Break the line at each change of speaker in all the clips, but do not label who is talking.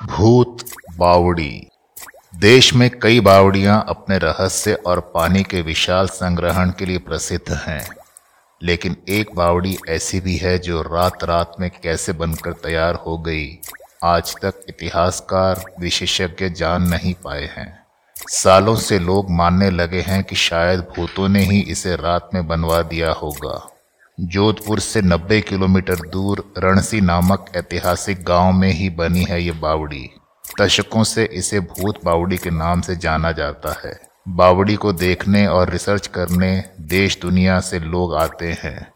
भूत बावड़ी। देश में कई बावड़ियाँ अपने रहस्य और पानी के विशाल संग्रहण के लिए प्रसिद्ध हैं, लेकिन एक बावड़ी ऐसी भी है जो रात रात में कैसे बनकर तैयार हो गई, आज तक इतिहासकार, विशेषज्ञ जान नहीं पाए हैं। सालों से लोग मानने लगे हैं कि शायद भूतों ने ही इसे रात में बनवा दिया होगा। जोधपुर से 90 किलोमीटर दूर रणसी नामक ऐतिहासिक गाँव में ही बनी है ये बावड़ी। दशकों से इसे भूत बावड़ी के नाम से जाना जाता है। बावड़ी को देखने और रिसर्च करने देश दुनिया से लोग आते हैं।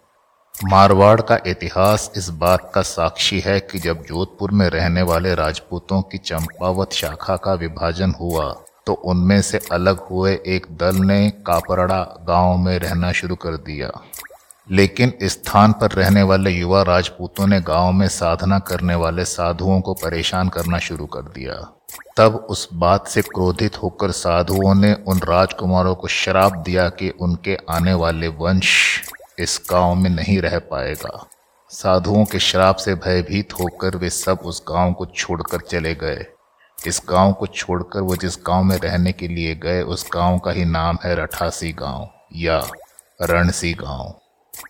मारवाड़ का इतिहास इस बात का साक्षी है कि जब जोधपुर में रहने वाले राजपूतों की चंपावत शाखा का विभाजन हुआ तो उनमें से अलग हुए एक दल ने कापरड़ा गाँव में रहना शुरू कर दिया। लेकिन स्थान पर रहने वाले युवा राजपूतों ने गाँव में साधना करने वाले साधुओं को परेशान करना शुरू कर दिया। तब उस बात से क्रोधित होकर साधुओं ने उन राजकुमारों को श्राप दिया कि उनके आने वाले वंश इस गाँव में नहीं रह पाएगा। साधुओं के श्राप से भयभीत होकर वे सब उस गाँव को छोड़कर चले गए। इस गाँव को छोड़कर वो जिस गाँव में रहने के लिए गए, उस गाँव का ही नाम है रठासी गाँव या रणसी गाँव।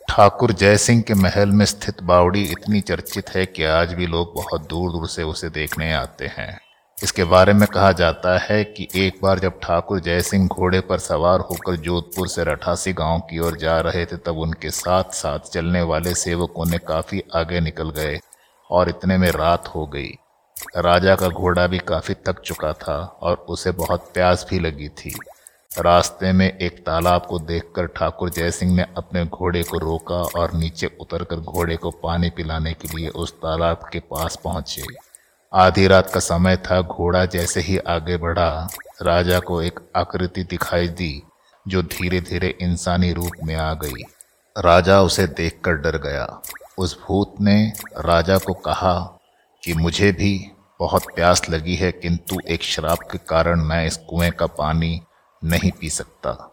ठाकुर जयसिंह के महल में स्थित बावड़ी इतनी चर्चित है कि आज भी लोग बहुत दूर दूर से उसे देखने आते हैं। इसके बारे में कहा जाता है कि एक बार जब ठाकुर जयसिंह घोड़े पर सवार होकर जोधपुर से रठासी गाँव की ओर जा रहे थे, तब उनके साथ साथ चलने वाले सेवकों ने काफ़ी आगे निकल गए और इतने में रात हो गई। राजा का घोड़ा भी काफ़ी थक चुका था और उसे बहुत प्यास भी लगी थी। रास्ते में एक तालाब को देखकर ठाकुर जयसिंह ने अपने घोड़े को रोका और नीचे उतरकर घोड़े को पानी पिलाने के लिए उस तालाब के पास पहुँचे। आधी रात का समय था, घोड़ा जैसे ही आगे बढ़ा, राजा को एक आकृति दिखाई दी, जो धीरे धीरे इंसानी रूप में आ गई। राजा उसे देखकर डर गया। उस भूत ने राजा को कहा कि मुझे भी बहुत प्यास लगी है, किंतु एक शराब के कारण मैं इस कुएँ का पानी नहीं पी सकता।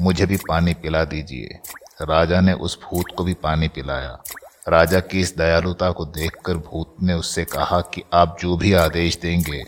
मुझे भी पानी पिला दीजिए। राजा ने उस भूत को भी पानी पिलाया। राजा की इस दयालुता को देखकर भूत ने उससे कहा कि आप जो भी आदेश देंगे,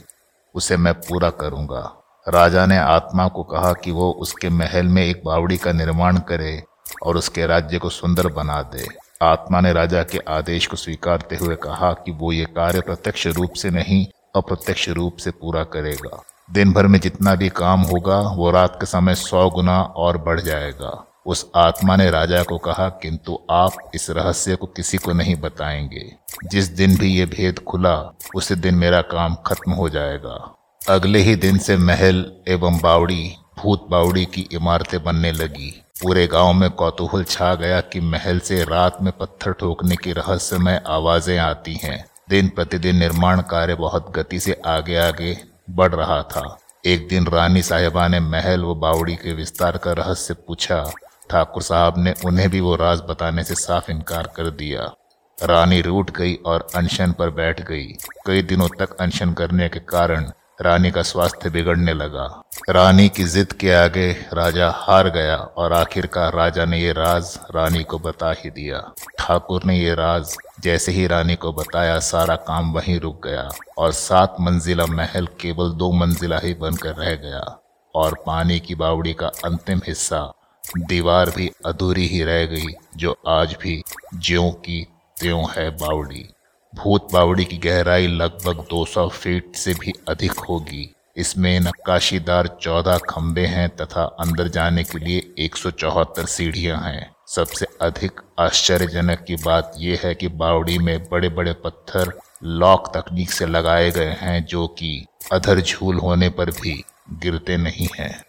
उसे मैं पूरा करूँगा। राजा ने आत्मा को कहा कि वो उसके महल में एक बावड़ी का निर्माण करे और उसके राज्य को सुंदर बना दे। आत्मा ने राजा के आदेश को स्वीकारते हुए कहा कि वो ये कार्य प्रत्यक्ष रूप से नहीं, अप्रत्यक्ष रूप से पूरा करेगा। दिन भर में जितना भी काम होगा, वो रात के समय सौ गुना और बढ़ जाएगा। उस आत्मा ने राजा को कहा, किंतु आप इस रहस्य को किसी को नहीं बताएँगे। जिस दिन भी ये भेद खुला, उसी दिन मेरा काम खत्म हो जाएगा। अगले ही दिन से महल एवं बावड़ी, भूत बावड़ी की इमारतें बनने लगी। पूरे गाँव में कौतूहल छा गया कि महल से रात में पत्थर ठोकने की रहस्यमय आवाज़ें आती हैं। दिन प्रतिदिन निर्माण कार्य बहुत गति से आगे आगे बढ़ रहा था। एक दिन रानी साहिबा ने महल व बावड़ी के विस्तार का रहस्य पूछा। ठाकुर साहब ने उन्हें भी वो राज बताने से साफ़ इनकार कर दिया। रानी रूठ गई और अनशन पर बैठ गई। कई दिनों तक अनशन करने के कारण रानी का स्वास्थ्य बिगड़ने लगा। रानी की जिद के आगे राजा हार गया और आखिरकार राजा ने ये राज रानी को बता ही दिया। ठाकुर ने ये राज जैसे ही रानी को बताया, सारा काम वहीं रुक गया और सात मंजिला महल केवल दो मंजिला ही बनकर रह गया और पानी की बावड़ी का अंतिम हिस्सा दीवार भी अधूरी ही रह गई, जो आज भी ज्यों की त्यों है बावड़ी। भूत बावड़ी की गहराई लगभग 200 फीट से भी अधिक होगी। इसमें नक्काशीदार चौदह खंबे हैं तथा अंदर जाने के लिए एक सीढ़ियाँ हैं। सबसे अधिक आश्चर्यजनक की बात यह है कि बावड़ी में बड़े बड़े पत्थर लॉक तकनीक से लगाए गए हैं जो कि अधर झूल होने पर भी गिरते नहीं हैं।